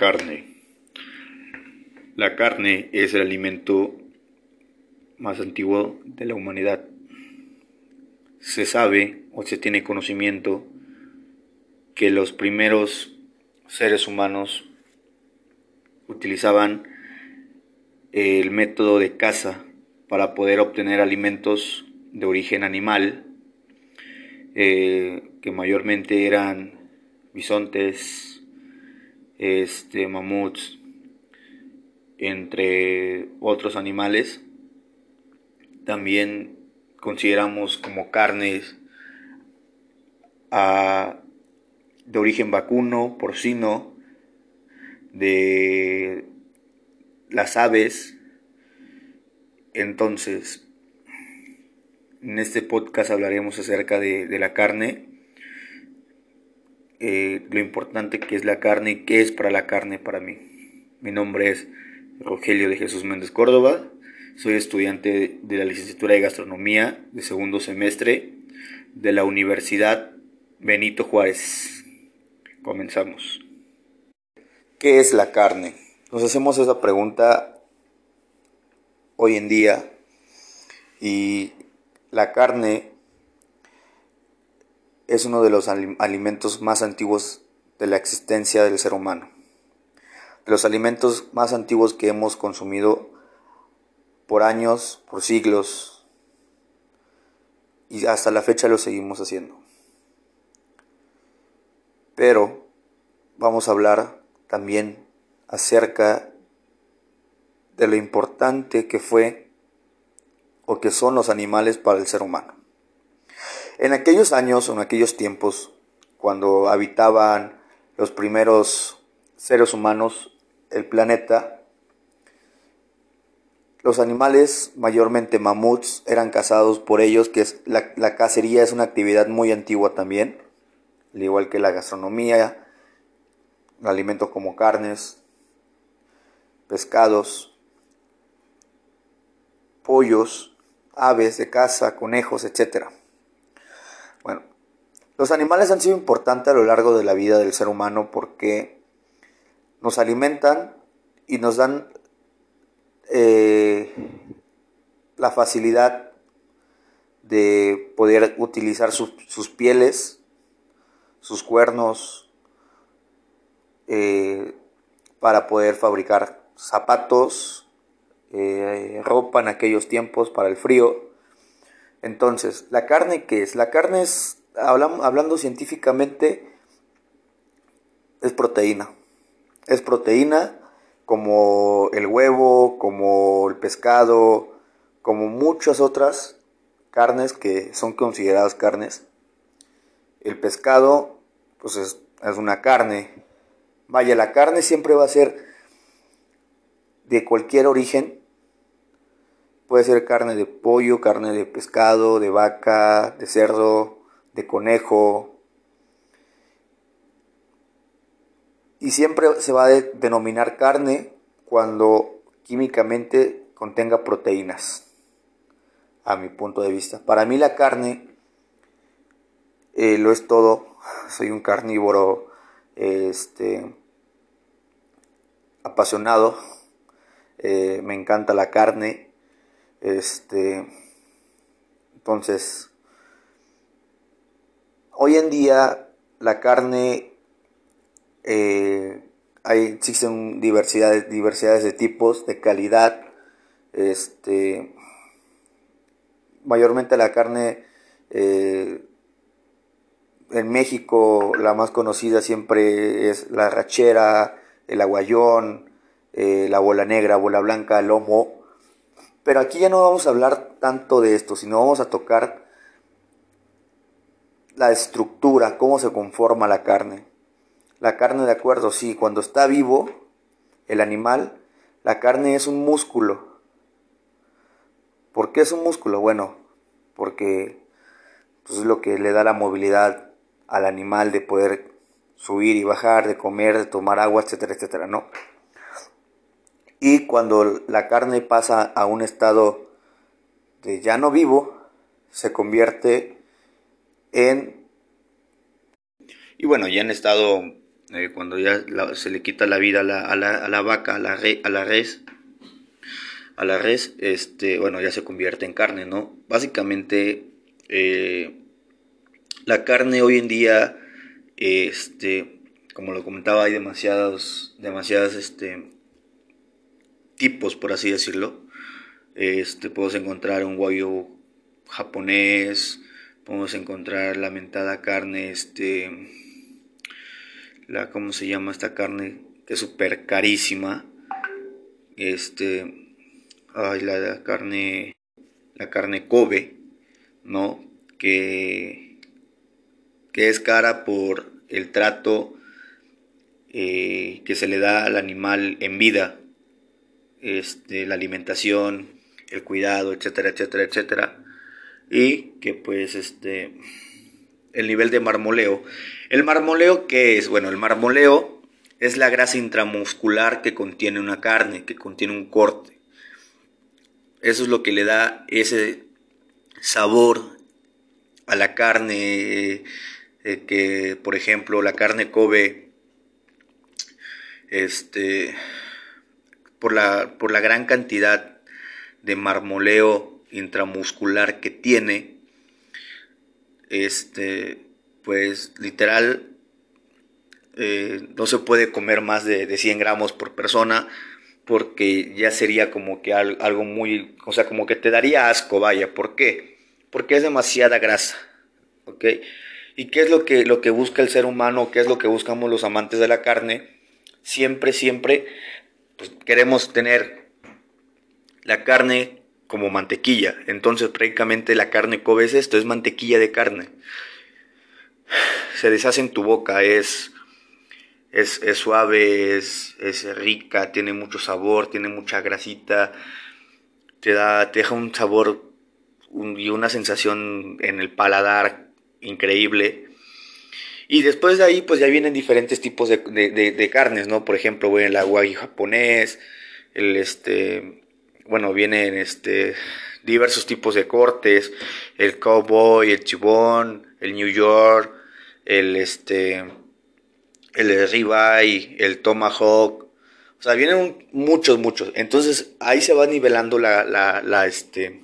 Carne. La carne es el alimento más antiguo de la humanidad. Se sabe o se tiene conocimiento que los primeros seres humanos utilizaban el método de caza para poder obtener alimentos de origen animal, eh, que mayormente eran bisontes, este, mamuts, entre otros animales. También consideramos como carnes de origen vacuno, porcino, de las aves. Entonces, en este podcast hablaremos acerca de la carne eh, lo importante que es la carne y qué es para la carne para mí. Mi nombre es Rogelio de Jesús Méndez Córdoba, soy estudiante de la licenciatura de gastronomía de segundo semestre de la Universidad Benito Juárez. Comenzamos. ¿Qué es la carne? Nos hacemos esa pregunta hoy en día y la carne es uno de los alimentos más antiguos de la existencia del ser humano. De los alimentos más antiguos que hemos consumido por años, por siglos, y hasta la fecha lo seguimos haciendo. Pero vamos a hablar también acerca de lo importante que fue o que son los animales para el ser humano. En aquellos años o en aquellos tiempos, cuando habitaban los primeros seres humanos el planeta, los animales, mayormente mamuts, eran cazados por ellos, que es, la, la cacería es una actividad muy antigua también, al igual que la gastronomía, alimentos como carnes, pescados, pollos, aves de caza, conejos, etcétera. Los animales han sido importantes a lo largo de la vida del ser humano porque nos alimentan y nos dan eh, la facilidad de poder utilizar sus pieles, sus cuernos, eh, para poder fabricar zapatos, eh, ropa en aquellos tiempos para el frío, entonces, ¿la carne qué es? La carne es, hablando científicamente, es proteína. Es proteína como el huevo, como el pescado, como muchas otras carnes que son consideradas carnes. El pescado, pues es, es una carne. Vaya, la carne siempre va a ser de cualquier origen Puede ser carne de pollo, carne de pescado, de vaca, de cerdo, de conejo. Y siempre se va a denominar carne cuando químicamente contenga proteínas, a mi punto de vista. Para mí la carne eh, lo es todo. Soy un carnívoro este, apasionado. Eh, me encanta la carne este, entonces, hoy en día la carne, eh, hay, existen diversidades, diversidades de tipos, de calidad, este, mayormente la carne eh, en México la más conocida siempre es la rachera, el aguayón, eh, la bola negra, bola blanca, el lomo, pero aquí ya no vamos a hablar tanto de esto, sino vamos a tocar la estructura, cómo se conforma la carne. La carne, de acuerdo, sí, cuando está vivo el animal, la carne es un músculo. ¿Por qué es un músculo? Bueno, porque pues, es lo que le da la movilidad al animal de poder subir y bajar, de comer, de tomar agua, etcétera, etcétera, ¿no? Y cuando la carne pasa a un estado de ya no vivo, se convierte en... Y bueno, ya en estado eh, cuando ya se le quita la vida a la, a la, a la vaca, a la, a la res, a la res, este, bueno, ya se convierte en carne, ¿no? Básicamente, eh, la carne hoy en día, este, como lo comentaba, hay demasiados, demasiadas, este, tipos, por así decirlo. Este, podemos encontrar un guayo japonés, podemos encontrar la mentada carne, este, la, ¿cómo se llama esta carne? Que es súper carísima. Este, ay, la, carne, la carne Kobe, ¿no? Que, que es cara por el trato eh, que se le da al animal en vida, este, la alimentación, el cuidado, etcétera, etcétera, etcétera. Y que pues este, el nivel de marmoleo. ¿El marmoleo qué es? Bueno, el marmoleo es la grasa intramuscular que contiene una carne, que contiene un corte. Eso es lo que le da ese sabor a la carne, eh, que por ejemplo la carne Kobe, este, por la, por la gran cantidad de marmoleo intramuscular que tiene, este, pues literal eh, no se puede comer más de, de 100 gramos por persona porque ya sería como que algo muy, o sea, como que te daría asco, vaya, ¿por qué? Porque es demasiada grasa, ¿ok? ¿Y qué es lo que, lo que busca el ser humano? ¿Qué es lo que buscamos los amantes de la carne? Siempre, siempre, pues queremos tener la carne como mantequilla. Entonces prácticamente la carne Kobe es esto, es mantequilla de carne. Se deshace en tu boca, es es, suave, es, rica, tiene mucho sabor, tiene mucha grasita, te, da, te deja un sabor y una sensación en el paladar increíble. Y después de ahí, pues ya vienen diferentes tipos de, carnes, ¿no? Por ejemplo, el aguay japonés, el este, bueno, vienen este, diversos tipos de cortes, el cowboy, el chibón, el New York, el este, el ribeye, el tomahawk, o sea, vienen muchos, muchos. Entonces ahí se va nivelando la, la, la este,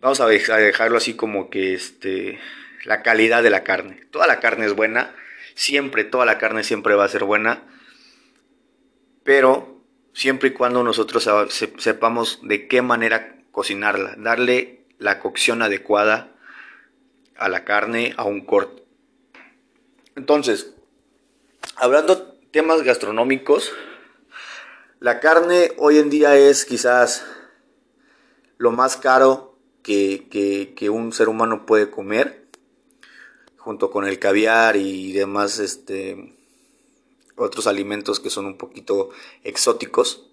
vamos a dejarlo así como que este, la calidad de la carne. Toda la carne es buena, siempre, toda la carne siempre va a ser buena, pero siempre y cuando nosotros sepamos de qué manera cocinarla, darle la cocción adecuada a la carne, a un corte. Entonces, hablando temas gastronómicos, la carne hoy en día es quizás lo más caro que, un ser humano puede comer, junto con el caviar y demás este, otros alimentos que son un poquito exóticos.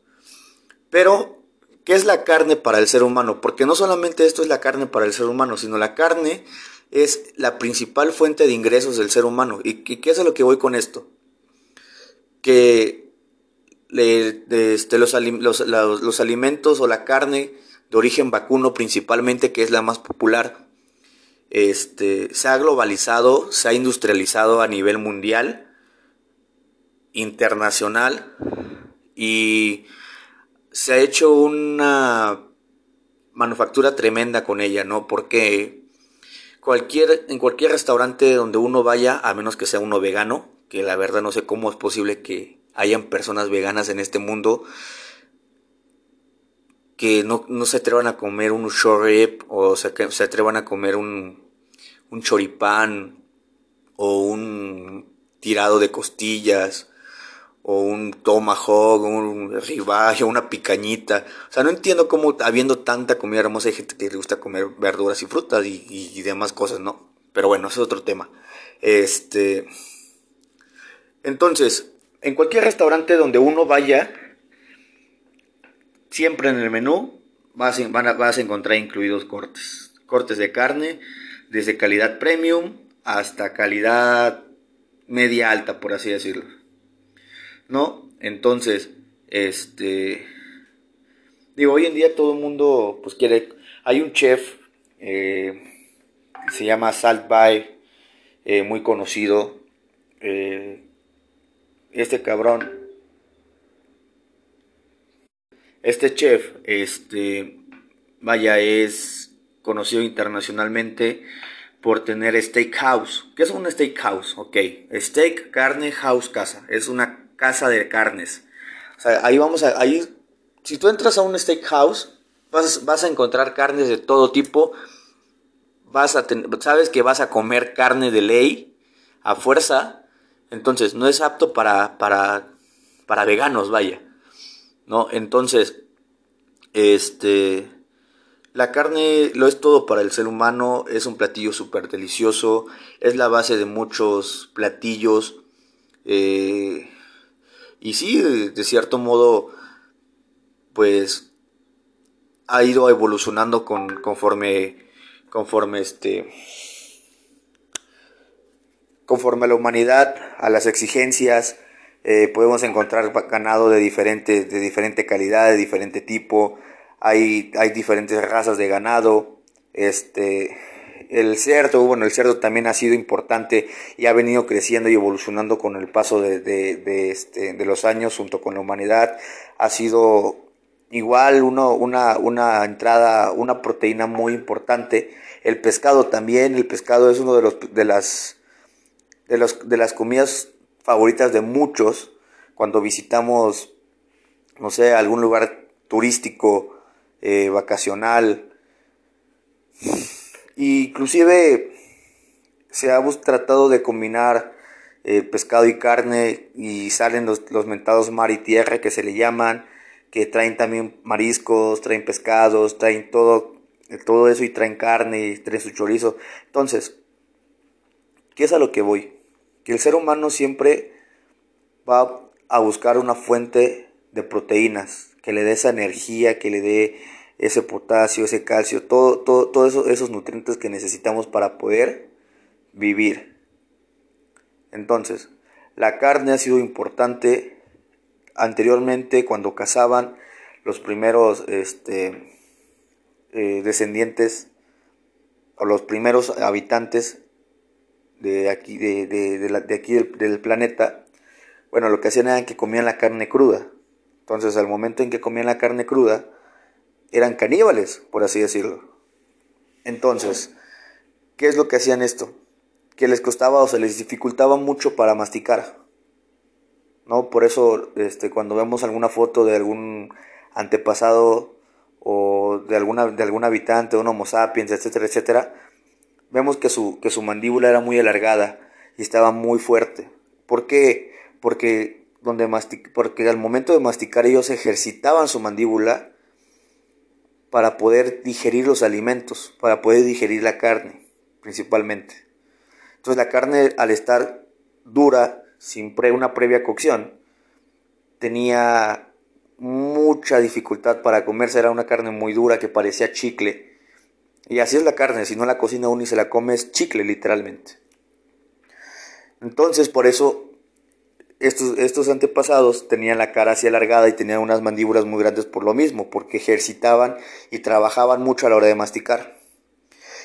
Pero, ¿qué es la carne para el ser humano? Porque no solamente esto es la carne para el ser humano, sino la carne es la principal fuente de ingresos del ser humano. ¿Y qué es a lo que voy con esto? que este, los, los, alimentos o la carne de origen vacuno principalmente, que es la más popular, este, se ha globalizado, se ha industrializado a nivel mundial, internacional, y se ha hecho una manufactura tremenda con ella, ¿no? Porque cualquier, en cualquier restaurante donde uno vaya, a menos que sea uno vegano, que la verdad no sé cómo es posible que hayan personas veganas en este mundo que no, se atrevan a comer un short o se, se atrevan a comer un, un choripán o un tirado de costillas o un tomahawk, un ribeye, una picañita. O sea, no entiendo cómo habiendo tanta comida hermosa hay gente que le gusta comer verduras y frutas y, demás cosas, ¿no? Pero bueno, ese es otro tema. Este, entonces, en cualquier restaurante donde uno vaya, siempre en el menú vas a, encontrar incluidos cortes. Cortes de carne, desde calidad premium hasta calidad media alta, por así decirlo. ¿No? Entonces, este. Digo, hoy en día todo el mundo, pues quiere. Hay un chef, eh, se llama Salt Bay, eh, muy conocido. Eh, este cabrón, este chef, este, vaya, es conocido internacionalmente por tener steakhouse. ¿Qué es un steakhouse? Ok, steak, carne, house, casa. Es una casa de carnes. O sea, ahí vamos a, ahí, si tú entras a un steakhouse, vas, vas a encontrar carnes de todo tipo. Vas a sabes que vas a comer carne de ley a fuerza. Entonces, no es apto para, para, para veganos, vaya. ¿No? Entonces, este la carne lo es todo para el ser humano, es un platillo súper delicioso, es la base de muchos platillos. Eh, y sí, de, cierto modo, pues ha ido evolucionando con, conforme, conforme este, conforme a la humanidad, a las exigencias. Eh, podemos encontrar ganado de diferente, de diferente calidad, de diferente tipo hay, hay diferentes razas de ganado, este, el cerdo, bueno, el cerdo también ha sido importante y ha venido creciendo y evolucionando con el paso de, de, este, de los años junto con la humanidad. Ha sido igual uno, una, una entrada, una proteína muy importante. El pescado también, el pescado es uno de, los, de, las, de, los, de las comidas favoritas de muchos cuando visitamos, no sé, algún lugar turístico eh, vacacional. Inclusive se ha tratado de combinar eh, pescado y carne y salen los, los, mentados mar y tierra que se le llaman, que traen también mariscos, traen pescados, traen todo, todo eso y traen carne y traen su chorizo. Entonces, ¿qué es a lo que voy? Que el ser humano siempre va a buscar una fuente de proteínas, que le dé esa energía, que le dé ese potasio, ese calcio, todo, todo, todos eso, esos nutrientes que necesitamos para poder vivir. Entonces, la carne ha sido importante anteriormente cuando cazaban los primeros este, eh, descendientes o los primeros habitantes de aquí, de, de aquí del, del, planeta, bueno, lo que hacían era que comían la carne cruda. Entonces, al momento en que comían la carne cruda, eran caníbales, por así decirlo. Entonces, ¿qué es lo que hacían esto? Que les costaba o se les dificultaba mucho para masticar. ¿No? Por eso, este, cuando vemos alguna foto de algún antepasado o de, alguna, de algún habitante, un homo sapiens, etcétera, etcétera, vemos que su, que su mandíbula era muy alargada y estaba muy fuerte. ¿Por qué? Porque donde porque al momento de masticar ellos ejercitaban su mandíbula para poder digerir los alimentos, para poder digerir la carne, principalmente. Entonces la carne al estar dura, sin una previa cocción, tenía mucha dificultad para comerse, era una carne muy dura que parecía chicle. Y así es la carne, si no la cocina uno y se la come es chicle literalmente. Entonces por eso estos, antepasados tenían la cara así alargada y tenían unas mandíbulas muy grandes por lo mismo, porque ejercitaban y trabajaban mucho a la hora de masticar.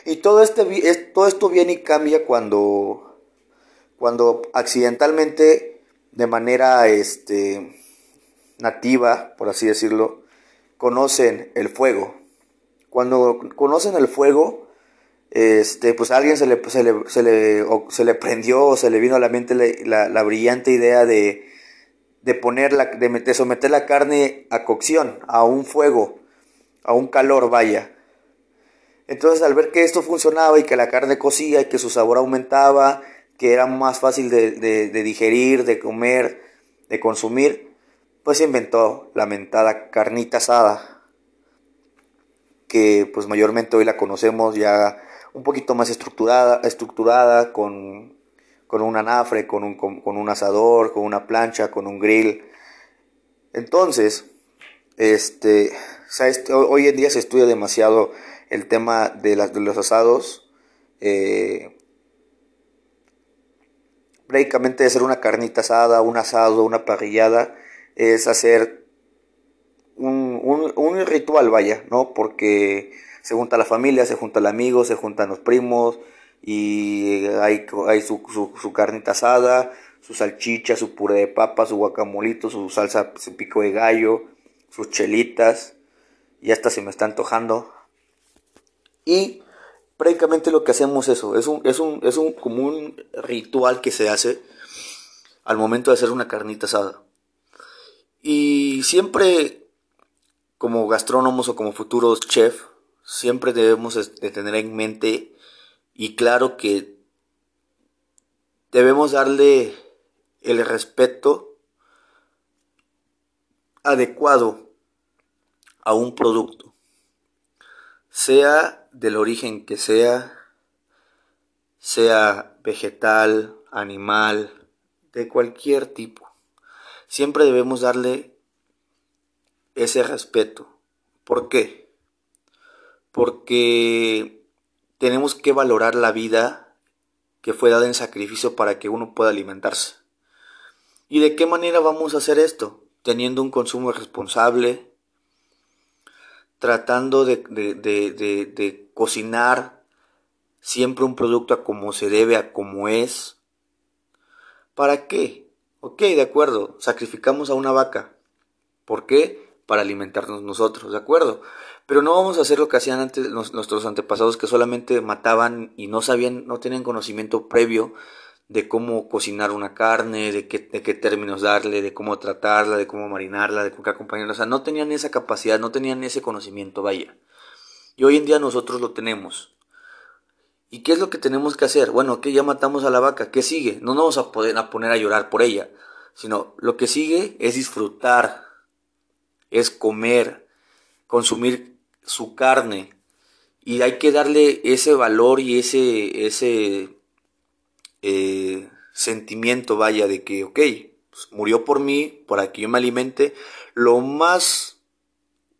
Y todo, este, todo esto viene y cambia cuando, cuando accidentalmente, de manera este, nativa, por así decirlo, conocen el fuego. Cuando conocen el fuego, este, pues a alguien se le, se le, se le, se le prendió o se le vino a la mente la, la, brillante idea de, de, poner la, de, someter la carne a cocción, a un fuego, a un calor, vaya. Entonces al ver que esto funcionaba y que la carne cocía y que su sabor aumentaba, que era más fácil de, de, de digerir, de comer, de consumir, pues se inventó la mentada carnita asada, que pues mayormente hoy la conocemos ya un poquito más estructurada, estructurada con, con un anafre, con un, con, un asador, con una plancha, con un grill. Entonces, este, hoy en día se estudia demasiado el tema de, de los asados. Eh, prácticamente hacer una carnita asada, un asado, una parrillada, es hacer un, un ritual, vaya, ¿no? Porque se junta la familia, se junta el amigo, se juntan los primos y hay, hay su, su, carnita asada, su salchicha, su puré de papa, su guacamolito, su salsa, su pico de gallo, sus chelitas. Y hasta se me está antojando. Y prácticamente lo que hacemos eso, es un, es un, es un como un ritual que se hace al momento de hacer una carnita asada. Y siempre, como gastrónomos o como futuros chefs, siempre debemos de tener en mente y claro que debemos darle el respeto adecuado a un producto, sea del origen que sea, sea vegetal, animal, de cualquier tipo. Siempre debemos darle ese respeto. ¿Por qué? Porque tenemos que valorar la vida que fue dada en sacrificio para que uno pueda alimentarse. ¿Y de qué manera vamos a hacer esto? Teniendo un consumo responsable, tratando de, cocinar siempre un producto a como se debe, a como es, ¿Para qué? Ok, de acuerdo, sacrificamos a una vaca. ¿Por qué? Para alimentarnos nosotros, ¿de acuerdo? Pero no vamos a hacer lo que hacían antes nuestros antepasados que solamente mataban y no sabían, no tenían conocimiento previo de cómo cocinar una carne, de qué, de qué términos darle, de cómo tratarla, de cómo marinarla, de cómo acompañarla. O sea, no tenían esa capacidad, no tenían ese conocimiento, vaya. Y hoy en día nosotros lo tenemos. ¿Y qué es lo que tenemos que hacer? Bueno, que ya matamos a la vaca, ¿qué sigue? No nos vamos a, poner a llorar por ella, sino lo que sigue es disfrutar, es comer, consumir su carne. Y hay que darle ese valor y ese, ese eh, sentimiento, vaya, de que, ok, pues, murió por mí, para que yo me alimente. Lo más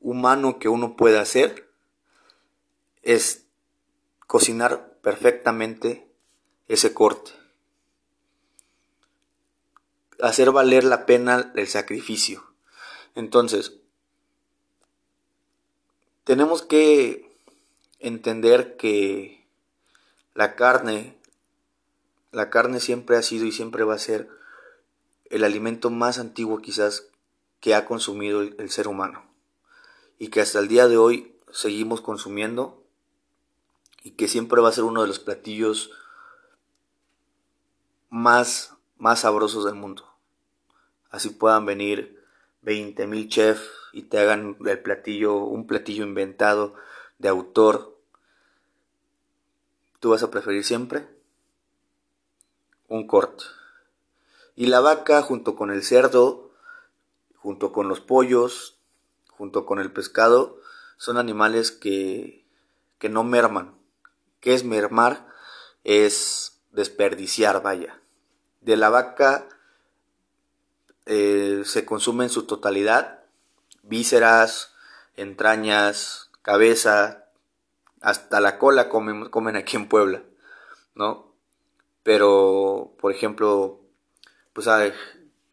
humano que uno puede hacer es cocinar perfectamente ese corte. Hacer valer la pena el sacrificio. Entonces, tenemos que entender que la carne, la carne siempre ha sido y siempre va a ser el alimento más antiguo quizás que ha consumido el, ser humano y que hasta el día de hoy seguimos consumiendo y que siempre va a ser uno de los platillos más, más sabrosos del mundo. Así puedan venir 20.000 chefs y te hagan el platillo, un platillo inventado de autor. Tú vas a preferir siempre un corte. Y la vaca junto con el cerdo, junto con los pollos, junto con el pescado, son animales que, que no merman, ¿Qué es mermar? Es desperdiciar, vaya. De la vaca eh, se consume en su totalidad. Vísceras, entrañas, cabeza, hasta la cola comen, comen aquí en Puebla, ¿no? Pero, por ejemplo, pues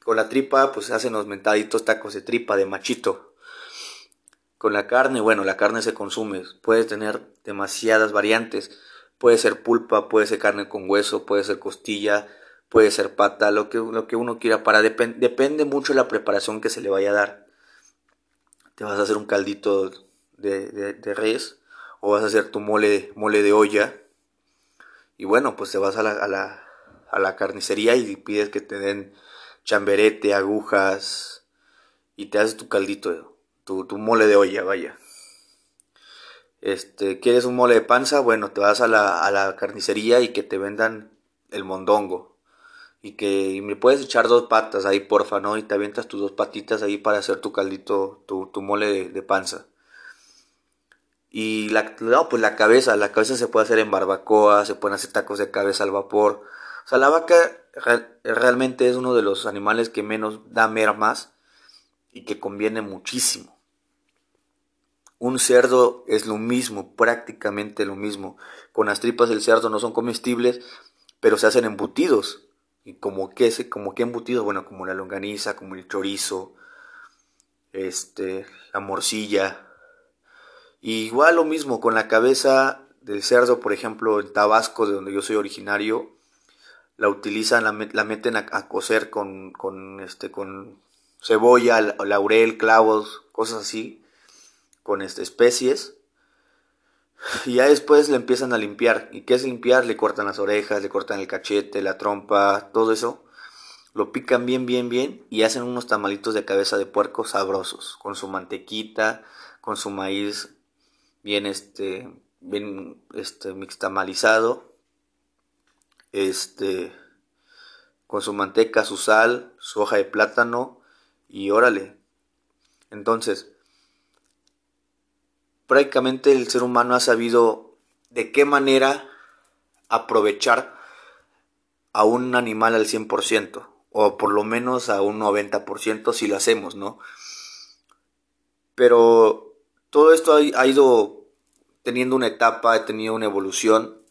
con la tripa, pues hacen los mentaditos tacos de tripa, de machito, con la carne, bueno, la carne se consume, puede tener demasiadas variantes, puede ser pulpa, puede ser carne con hueso, puede ser costilla, puede ser pata, lo que, lo que uno quiera para, depende mucho de la preparación que se le vaya a dar. Te vas a hacer un caldito de, de, res o vas a hacer tu mole, mole de olla y bueno, pues te vas a la, a la, a la carnicería y pides que te den chamberete, agujas y te haces tu caldito tu, mole de olla, vaya. Este, ¿quieres un mole de panza? Bueno, te vas a la, a la carnicería y que te vendan el mondongo. Y que me puedes echar dos patas ahí, porfa, ¿no? Y te avientas tus dos patitas ahí para hacer tu caldito, tu, mole de, panza. Y la, no, pues la cabeza, la cabeza se puede hacer en barbacoa, se pueden hacer tacos de cabeza al vapor. O sea, la vaca realmente es uno de los animales que menos da mermas y que conviene muchísimo. Un cerdo es lo mismo, prácticamente lo mismo. Con las tripas del cerdo no son comestibles, pero se hacen embutidos. ¿Y como qué, como qué embutidos? Bueno, como la longaniza, como el chorizo, este, la morcilla. igual lo mismo con la cabeza del cerdo, por ejemplo, en Tabasco, de donde yo soy originario, la utilizan, la, meten a, cocer con, con, este, con cebolla, laurel, clavos, cosas así, con este, especies. Y ya después le empiezan a limpiar. ¿Y qué es limpiar? Le cortan las orejas, le cortan el cachete, la trompa, todo eso. Lo pican bien, bien, bien y hacen unos tamalitos de cabeza de puerco sabrosos, con su mantequita, con su maíz bien, este, bien, este, mixtamalizado este, con su manteca, su sal, su hoja de plátano y órale. Entonces, prácticamente el ser humano ha sabido de qué manera aprovechar a un animal al 100%, o por lo menos a un 90% si lo hacemos, ¿no? Pero todo esto ha, ido teniendo una etapa, ha tenido una evolución,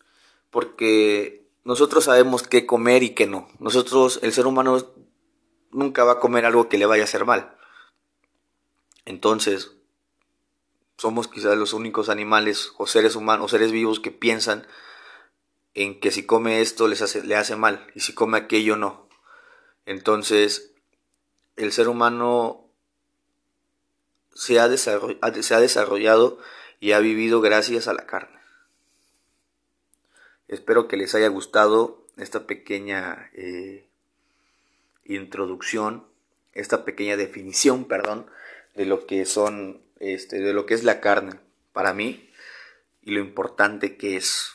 porque nosotros sabemos qué comer y qué no. Nosotros, el ser humano, nunca va a comer algo que le vaya a hacer mal. Entonces, somos quizás los únicos animales o seres humanos o seres vivos que piensan en que si come esto les hace, le hace mal y si come aquello no. Entonces, el ser humano se ha, se ha desarrollado y ha vivido gracias a la carne. Espero que les haya gustado esta pequeña eh, introducción, esta pequeña definición, perdón, de lo que son, este, de lo que es la carne para mí y lo importante que es.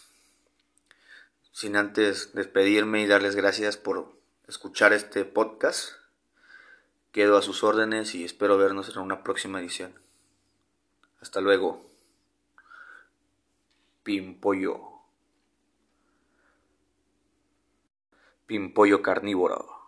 Sin antes despedirme y darles gracias por escuchar este podcast. Quedo a sus órdenes y espero vernos en una próxima edición. Hasta luego. Pimpollo. Pimpollo carnívoro.